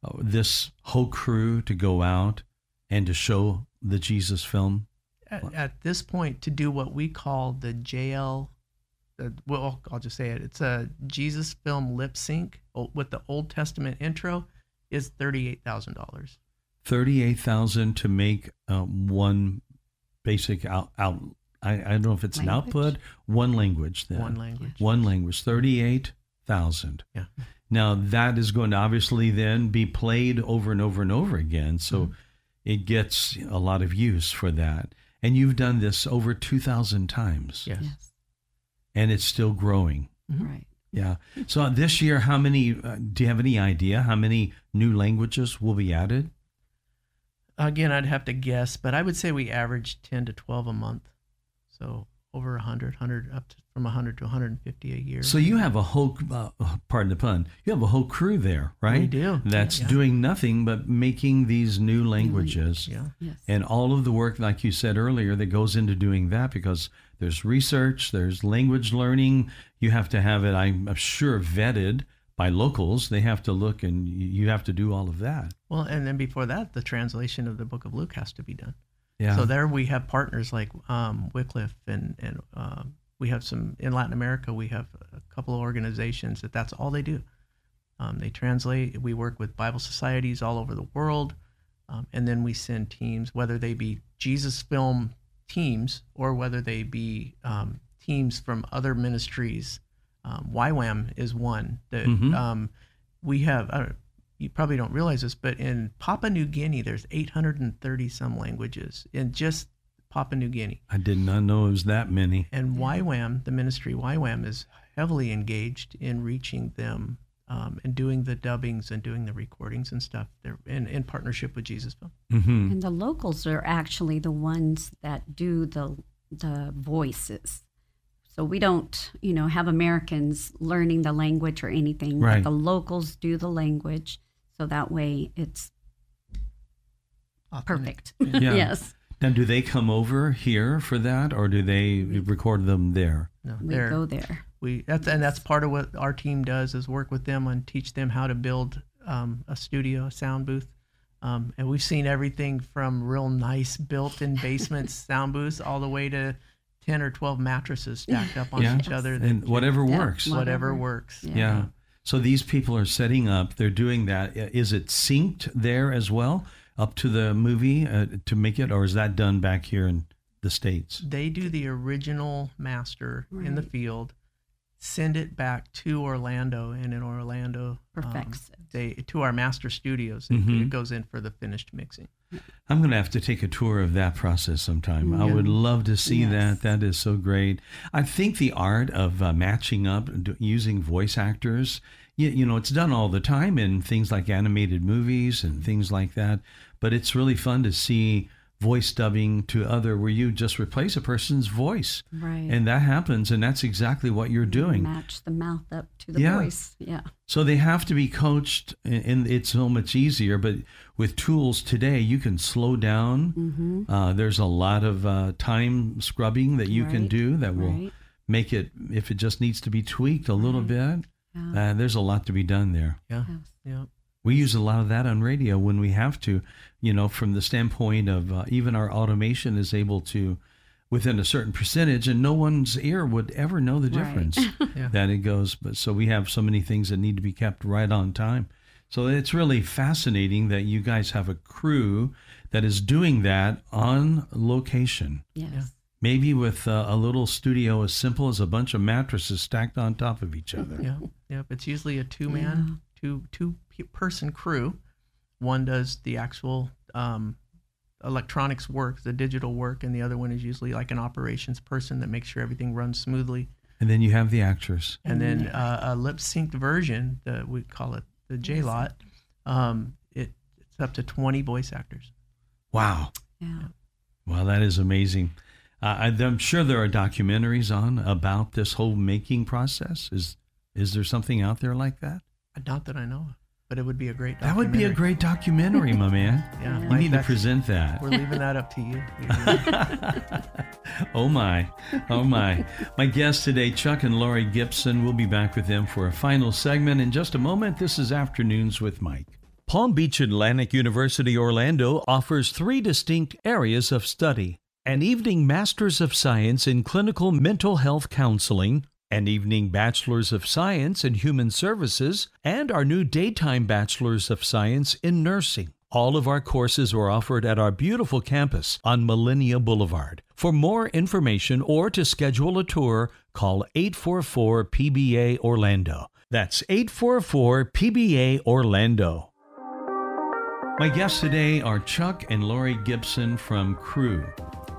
uh, this whole crew to go out and to show the Jesus film? At, at this point, to do what we call the JL, the, well, I'll just say it. It's a Jesus film lip sync with the Old Testament intro is thirty eight thousand dollars. thirty-eight thousand to make uh, one basic out. out I, I don't know if it's an output. One language. Then One language. One language. Thirty-eight thousand. Yeah. Now that is going to obviously then be played over and over and over again. So Mm-hmm. it gets a lot of use for that. And you've done this over two thousand times, Yes. Yes, and it's still growing. Mhm. right. Yeah. So this year, how many? Uh, do you have any idea how many new languages will be added? Again, I'd have to guess, but I would say we average 10 to 12 a month. So over 100, 100 up to, from 100 to 150 a year. So you have a whole, uh, pardon the pun, you have a whole crew there, right? We do. That's Yeah. doing nothing but making these new languages. Yeah. Yes. And all of the work, like you said earlier, that goes into doing that because there's research, there's language learning. You have to have it, I'm sure, vetted by locals. They have to look and you have to do all of that. Well, and then before that, the translation of the book of Luke has to be done. Yeah. So there we have partners like um, Wycliffe, and and um, we have some in Latin America. We have a couple of organizations that that's all they do. Um, they translate. We work with Bible societies all over the world, um, and then we send teams, whether they be Jesus film teams or whether they be um, teams from other ministries. Um, YWAM is one that Mhm. um, we have. I don't, you probably don't realize this, but in Papua New Guinea, there's 830 some languages in just Papua New Guinea. I did not know it was that many. And YWAM, the ministry YWAM, is heavily engaged in reaching them um, and doing the dubbings and doing the recordings and stuff. They're in, in partnership with Jesus Film. hmm And the locals are actually the ones that do the the voices. So we don't, you know, have Americans learning the language or anything. Right. But the locals do the language, so that way it's perfect. [LAUGHS] Yeah. [LAUGHS] yes, Now, do they come over here for that, or do they record them there? No, we they're, go there. we that's and that's part of what our team does is work with them and teach them how to build um, a studio, a sound booth. Um, and we've seen everything from real nice built-in basements [LAUGHS] sound booths all the way to ten or twelve mattresses stacked up on Yeah. each other. that And whatever works. Well, whatever Whatever. works. Yeah. Yeah. So these people are setting up, they're doing that. Is it synced there as well up to the movie uh, to make it, or is that done back here in the States? They do the original master in the field, send it back to Orlando, and in Orlando, um, Perfects it. they to our master studios. It, Mhm. it goes in for the finished mixing. I'm going to have to take a tour of that process sometime. I would love to see Yes. that. That is so great. I think the art of uh, matching up, using voice actors, you, you know, it's done all the time in things like animated movies and things like that. But it's really fun to see voice dubbing to other where you just replace a person's voice. Right. And that happens, and that's exactly what you're doing. Match the mouth up to the Yeah. voice. Yeah. So they have to be coached, and- and it's so much easier. But with tools today, you can slow down. Mm-hmm. Uh, there's a lot of uh, time scrubbing that you can do that will right. make it, if it just needs to be tweaked a little bit, Yeah. uh, there's a lot to be done there. Yeah, Yes. yeah. We use a lot of that on radio when we have to, you know, from the standpoint of uh, even our automation is able to, within a certain percentage, and no one's ear would ever know the Right. difference [LAUGHS] Yeah. that it goes. But so we have so many things that need to be kept right on time. So it's really fascinating that you guys have a crew that is doing that on location. Yes. Maybe with uh, a little studio as simple as a bunch of mattresses stacked on top of each other. Yeah, yep. It's usually a two man, two two pe- person crew. One does the actual um, electronics work, the digital work, and the other one is usually like an operations person that makes sure everything runs smoothly. And then you have the actress. And then uh, a lip synced version, that we call it the J Lot. Um, it, it's up to twenty voice actors. Wow. Yeah. Wow, that is amazing. Uh, I- I'm sure there are documentaries on about this whole making process. Is is there something out there like that? Not that I know of, but it would be a great. That would be a great documentary, my man. [LAUGHS] Yeah, You Mike, need to present that. We're leaving that up to you. [LAUGHS] [LAUGHS] oh my, oh my. My guests today, Chuck and Lori Gipson. We'll be back with them for a final segment in just a moment. This is Afternoons with Mike. Palm Beach Atlantic University Orlando offers three distinct areas of study an evening Master's of Science in Clinical Mental Health Counseling, an evening Bachelor's of Science in Human Services, and our new daytime Bachelor's of Science in Nursing. All of our courses are offered at our beautiful campus on Millennia Boulevard. For more information or to schedule a tour, call 844 PBA Orlando. That's 844 PBA Orlando. My guests today are Chuck and Lori Gipson from Cru,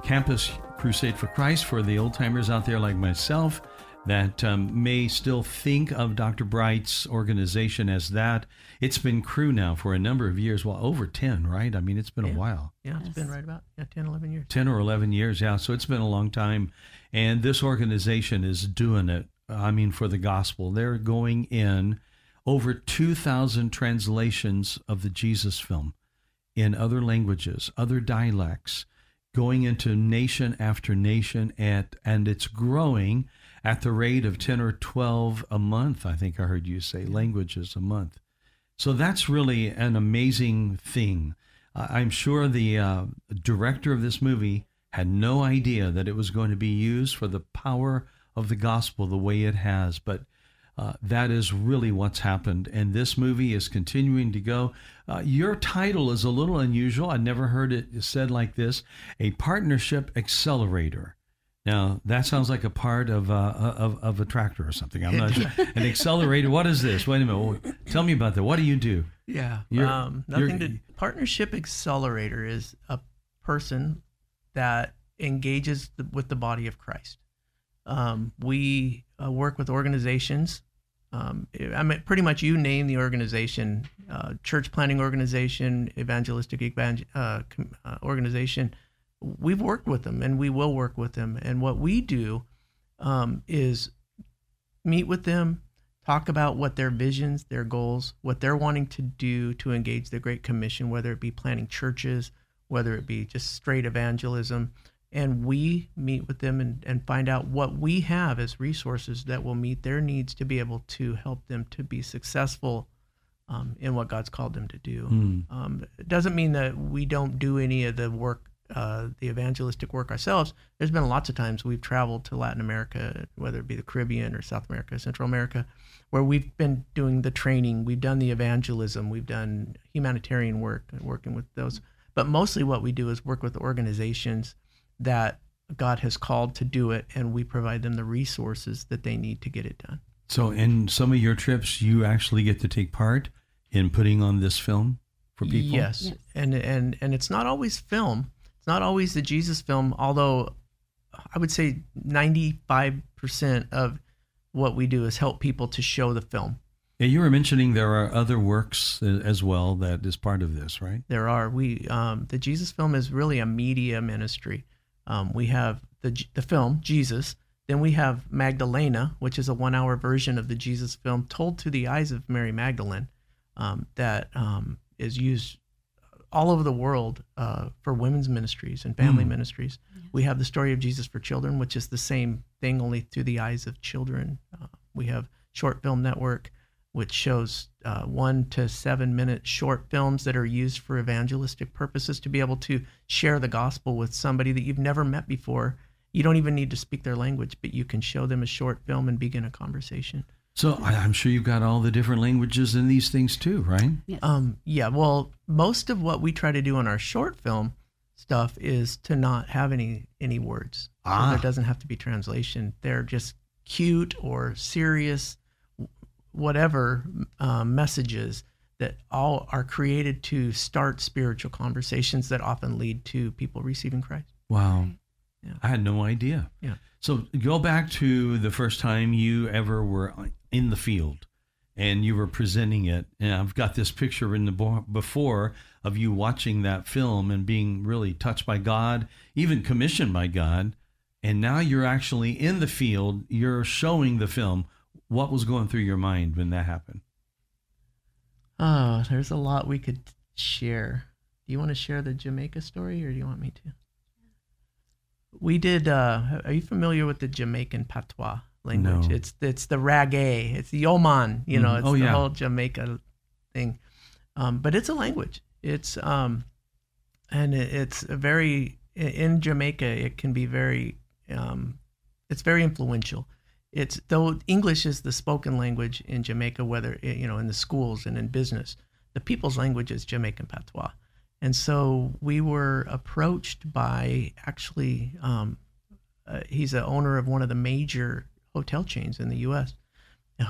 Campus Crusade for Christ for the old timers out there like myself that um, may still think of Dr. Bright's organization as that. It's been Cru now for a number of years, well, over 10, right? I mean, it's been a while. yeah, it's been right about yeah, 10, 11 years. 10 or 11 years, yeah. So it's been a long time. And this organization is doing it, I mean, for the gospel. They're going in over 2,000 translations of the Jesus film in other languages, other dialects, going into nation after nation, at, and it's growing at the rate of 10 or 12 a month, I think I heard you say, languages a month. So that's really an amazing thing. I'm sure the uh, director of this movie had no idea that it was going to be used for the power of the gospel the way it has, but uh, that is really what's happened. And this movie is continuing to go. Uh, your title is a little unusual. I never heard it said like this a partnership accelerator. Now that sounds like a part of uh, of, of a tractor or something. I'm not sure. An accelerator. What is this? Wait a minute. Tell me about that. What do you do? Yeah. Um, nothing to partnership accelerator is a person that engages the, with the body of Christ. Um, we uh, work with organizations Um, I mean, pretty much you name the organization, uh, church planting organization, evangelistic evangel- uh, uh, organization. We've worked with them, and we will work with them. And what we do um, is meet with them, talk about what their visions, their goals, what they're wanting to do to engage the Great Commission, whether it be planting churches, whether it be just straight evangelism. And we meet with them and, and find out what we have as resources that will meet their needs to be able to help them to be successful um, in what God's called them to do. Mm. Um, it doesn't mean that we don't do any of the work, uh, the evangelistic work ourselves. There's been lots of times we've traveled to Latin America, whether it be the Caribbean or South America, Central America, where we've been doing the training, we've done the evangelism, we've done humanitarian work, working with those. But mostly what we do is work with organizations that God has called to do it, and we provide them the resources that they need to get it done. So, in some of your trips, you actually get to take part in putting on this film for people. Yes. Yes. And and and it's not always film. It's not always the Jesus film, although I would say 95% of what we do is help people to show the film. Yeah, you were mentioning there are other works uh, as well that is part of this, right? There are we um, the Jesus film is really a media ministry. Um, we have the the film Jesus, then we have Magdalena, which is a one-hour version of the Jesus film told through the eyes of Mary Magdalene, um, that um, is used all over the world uh, for women's ministries and family Mm. ministries. We have the story of Jesus for children, which is the same thing, only through the eyes of children. Uh, we have Short Film Network, which shows uh, one to seven minute short films that are used for evangelistic purposes to be able to share the gospel with somebody that you've never met before. You don't even need to speak their language, but you can show them a short film and begin a conversation. So, I, I'm sure you've got all the different languages in these things too, right? Yes. Um, yeah, well, most of what we try to do in our short film stuff is to not have any any words. So Ah. there doesn't have to be translation. They're just cute or serious, whatever um, messages that all are created to start spiritual conversations that often lead to people receiving Christ. Wow. Yeah. I had no idea. Yeah. So go back to the first time you ever were in the field and you were presenting it. And I've got this picture in the bo- before of you watching that film and being really touched by God, even commissioned by God. And now you're actually in the field, you're showing the film. What was going through your mind when that happened? Oh, there's a lot we could share. Do you want to share the Jamaica story or do you want me to? We did uh are you familiar with the Jamaican patois language? No. It's it's the reggae, it's the Oman, you know, Mhm. it's Oh, the yeah. whole Jamaica thing. Um, but it's a language. It's um and it, it's a very in Jamaica it can be very um it's very influential it's though English is the spoken language in Jamaica, whether you know in the schools and in business, the people's language is Jamaican patois, and so we were approached by actually um, uh, he's the owner of one of the major hotel chains in the U.S.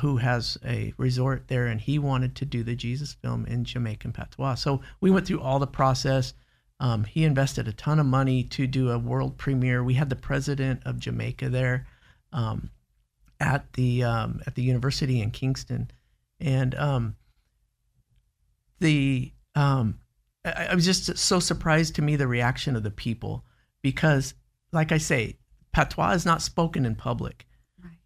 who has a resort there, and he wanted to do the Jesus film in Jamaican patois. So we went through all the process. Um, he invested a ton of money to do a world premiere. We had the president of Jamaica there. Um, at the um, at the university in Kingston, and um, the um, I, I was just so surprised to me the reaction of the people because, like I say, patois is not spoken in public.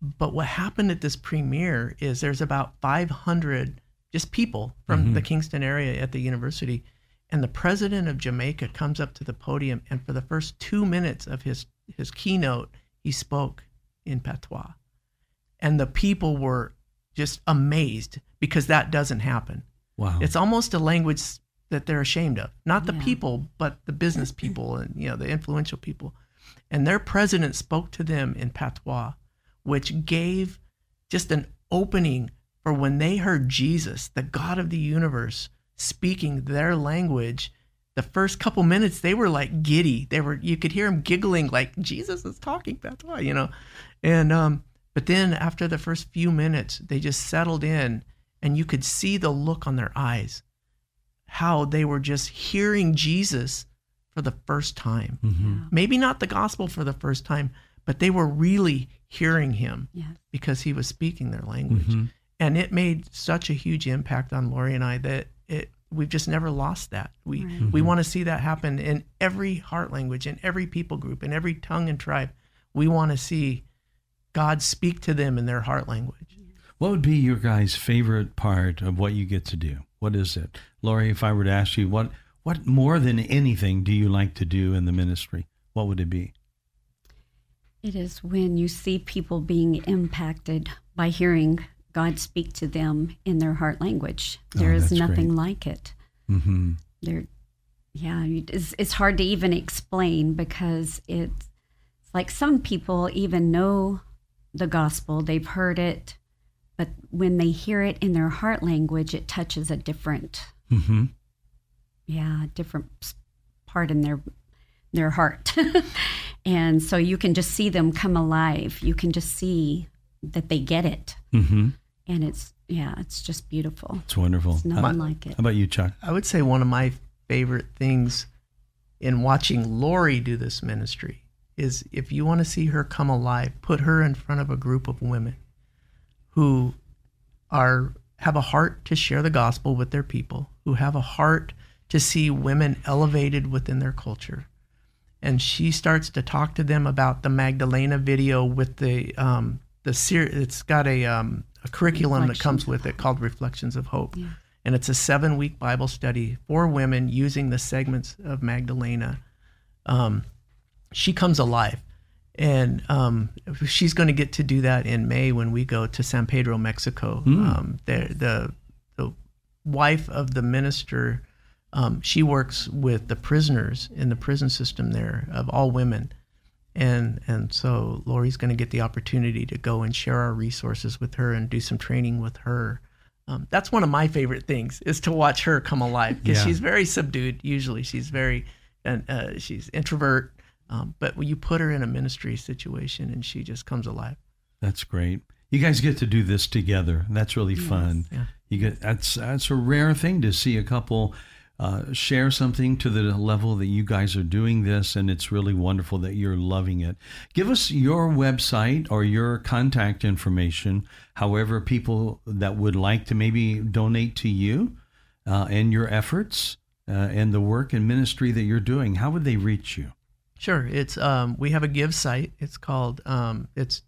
Right. But what happened at this premiere is there's about 500 just people from Mhm. the Kingston area at the university, and the president of Jamaica comes up to the podium, and for the first two minutes of his his keynote, he spoke in patois and the people were just amazed because that doesn't happen. Wow. It's almost a language that they're ashamed of. Not the Yeah. people, but the business people and you know the influential people. And their president spoke to them in patois, which gave just an opening for when they heard Jesus, the God of the universe, speaking their language. The first couple minutes, they were like giddy. They were you could hear them giggling like Jesus is talking That's why, you know. And um, but then after the first few minutes, they just settled in, and you could see the look on their eyes, how they were just hearing Jesus for the first time. Mhm. Maybe not the gospel for the first time, but they were really hearing him Yes. because he was speaking their language. Mhm. and it made such a huge impact on Lori and I that it we've just never lost that. We Right. we want to see that happen in every heart language, in every people group, in every tongue and tribe. We want to see God speak to them in their heart language. What would be your guys' favorite part of what you get to do? What is it, Lori? If I were to ask you, what what more than anything do you like to do in the ministry? What would it be? It is when you see people being impacted by hearing God speak to them in their heart language. Oh, There is nothing great. like it. Mm-hmm. There, yeah, it's, it's hard to even explain because it's like some people even know the gospel, they've heard it, but when they hear it in their heart language, it touches a different, Mm-hmm. yeah, different part in their their heart. [LAUGHS] and so you can just see them come alive. You can just see that they get it. Mm-hmm. And it's yeah, it's just beautiful. It's wonderful. It's How, nothing like it. how about you, Chuck? I would say one of my favorite things in watching Lori do this ministry is if you want to see her come alive, put her in front of a group of women who are have a heart to share the gospel with their people, who have a heart to see women elevated within their culture. And she starts to talk to them about the Magdalena video with the um, the ser- it's got a um, a curriculum that comes with it called Reflections of Hope Yeah. and it's a seven week Bible study for women using the segments of Magdalena. Um, she comes alive, and um, she's going to get to do that in May when we go to San Pedro, Mexico. Um, the, the the wife of the minister, um, she works with the prisoners in the prison system there of all women. And and so Lori's going to get the opportunity to go and share our resources with her and do some training with her. Um, that's one of my favorite things is to watch her come alive because Yeah. she's very subdued. Usually, she's very and uh, she's introvert. Um, but when you put her in a ministry situation and she just comes alive. That's great. You guys get to do this together. That's really fun. Yeah. You get that's that's a rare thing to see a couple uh, share something to the level that you guys are doing this, and it's really wonderful that you're loving it. Give us your website or your contact information. However, people that would like to maybe donate to you uh, and your efforts uh, and the work and ministry that you're doing, how would they reach you? Sure. It's um, we have a give site. It's called um, it's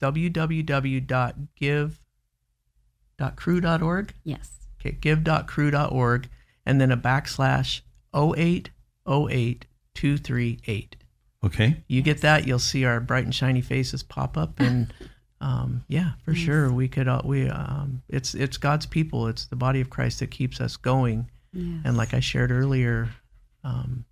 www.give.cru.org. Yes. Okay, give.cru.org, and then a backslash 0808238. Okay. You get that, you'll see our bright and shiny faces pop up, and [LAUGHS] um, yeah, for sure, we could. Uh, we um, it's it's God's people. It's the body of Christ that keeps us going. Yes. And like I shared earlier, um,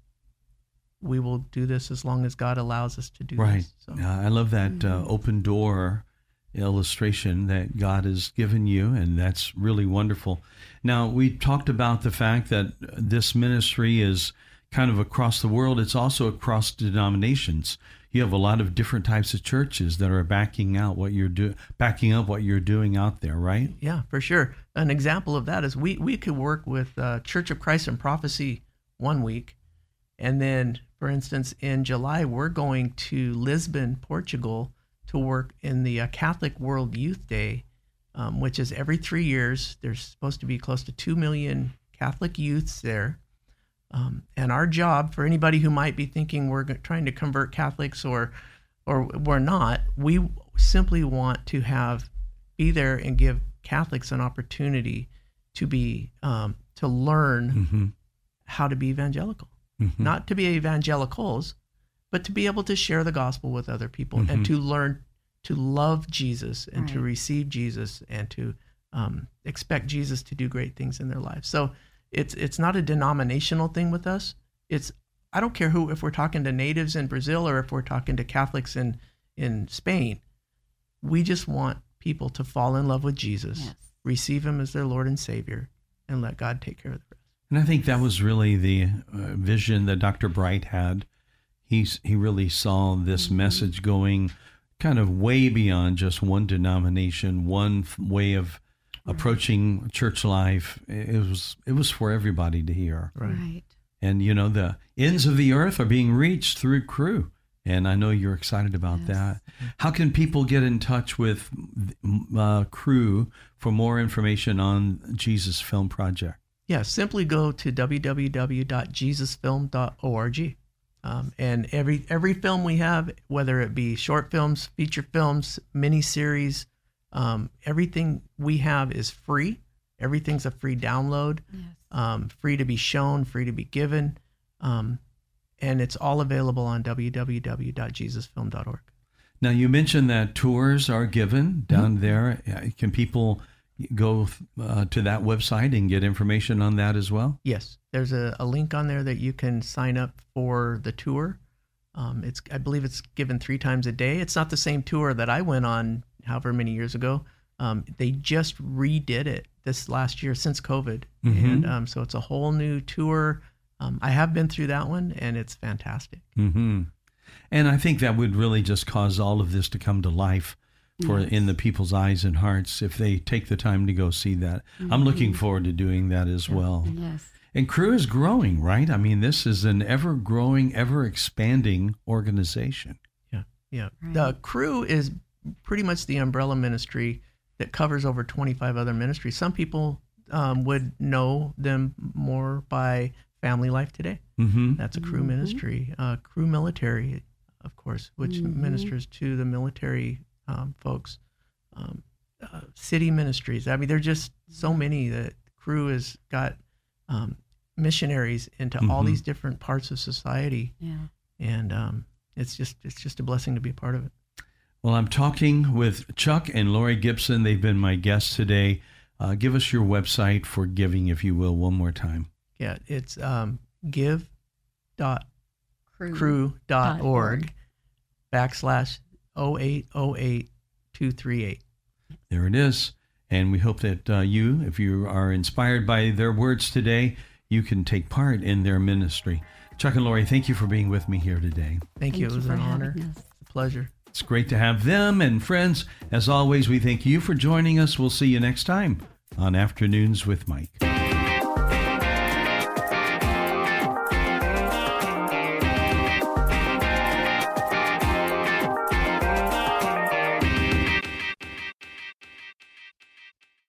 we will do this as long as God allows us to do Right. this. So. Yeah, I love that uh, open door illustration that God has given you, and that's really wonderful. Now, we talked about the fact that this ministry is kind of across the world, it's also across denominations. You have a lot of different types of churches that are backing out what you're doing, backing up what you're doing out there, right? Yeah, for sure. An example of that is we we could work with uh, Church of Christ and Prophecy one week, and then, for instance, in July we're going to Lisbon, Portugal, to work in the uh, Catholic World Youth Day, um, which is every three years. There's supposed to be close to two million Catholic youths there. Um, and our job for anybody who might be thinking we're trying to convert Catholics or or we're not, we simply want to have be there and give Catholics an opportunity to be um, to learn Mm-hmm. how to be evangelical, Mhm. not to be evangelicals, but to be able to share the gospel with other people Mhm. and to learn to love Jesus and to receive Jesus and to um, expect Jesus to do great things in their lives. So it's it's not a denominational thing with us. It's I don't care who if we're talking to natives in Brazil or if we're talking to Catholics in in Spain. We just want people to fall in love with Jesus, Yes. receive him as their Lord and Savior, and let God take care of the rest. And I think that was really the uh, vision that Dr. Bright had. He's, he really saw this message going kind of way beyond just one denomination, one f- way of approaching church life. It was it was for everybody to hear. Right. And you know the ends of the earth are being reached through Cru. And I know you're excited about Yes. that. How can people get in touch with uh, Cru for more information on Jesus Film Project? Yeah, simply go to www.jesusfilm.org. Um, and every every film we have, whether it be short films, feature films, miniseries, um, everything we have is free. Everything's a free download, Yes. um, free to be shown, free to be given, um, and it's all available on www.jesusfilm.org. Now, you mentioned that tours are given down Mm-hmm. there. Uh, Can people go uh, to that website and get information on that as well? Yes, there's a, a link on there that you can sign up for the tour. Um, it's I believe it's given three times a day. It's not the same tour that I went on however many years ago. Um, they just redid it this last year since COVID, Mhm. and um, so it's a whole new tour. Um, I have been through that one, and it's fantastic. hmm And I think that would really just cause all of this to come to life for in the people's eyes and hearts if they take the time to go see that. I'm looking forward to doing that as well. Yes. And Cru is growing, right? I mean, this is an ever growing, ever expanding organization. Yeah, yeah. Right. The Cru is pretty much the umbrella ministry that covers over 25 other ministries. Some people um, would know them more by Family Life Today. Mm-hmm. That's a Cru ministry. Uh, Cru Military, of course, which ministers to the military um, folks, um, uh, city ministries. I mean, there are just so many. that Cru has got um, missionaries into mm-hmm. all these mm-hmm. different parts of society, yeah. and um, it's just it's just a blessing to be a part of it. Well, I'm talking with Chuck and Lori Gipson. They've been my guests today. Uh, give us your website for giving, if you will, one more time. Yeah, it's um, give.cru.org backslash 0808 238. There it is. And we hope that uh, you, if you are inspired by their words today, you can take part in their ministry. Chuck and Lori, thank you for being with me here today. Thank, thank you. It was an honor. pleasure. It's great to have them and friends. As always, we thank you for joining us. We'll see you next time on Afternoons with Mike.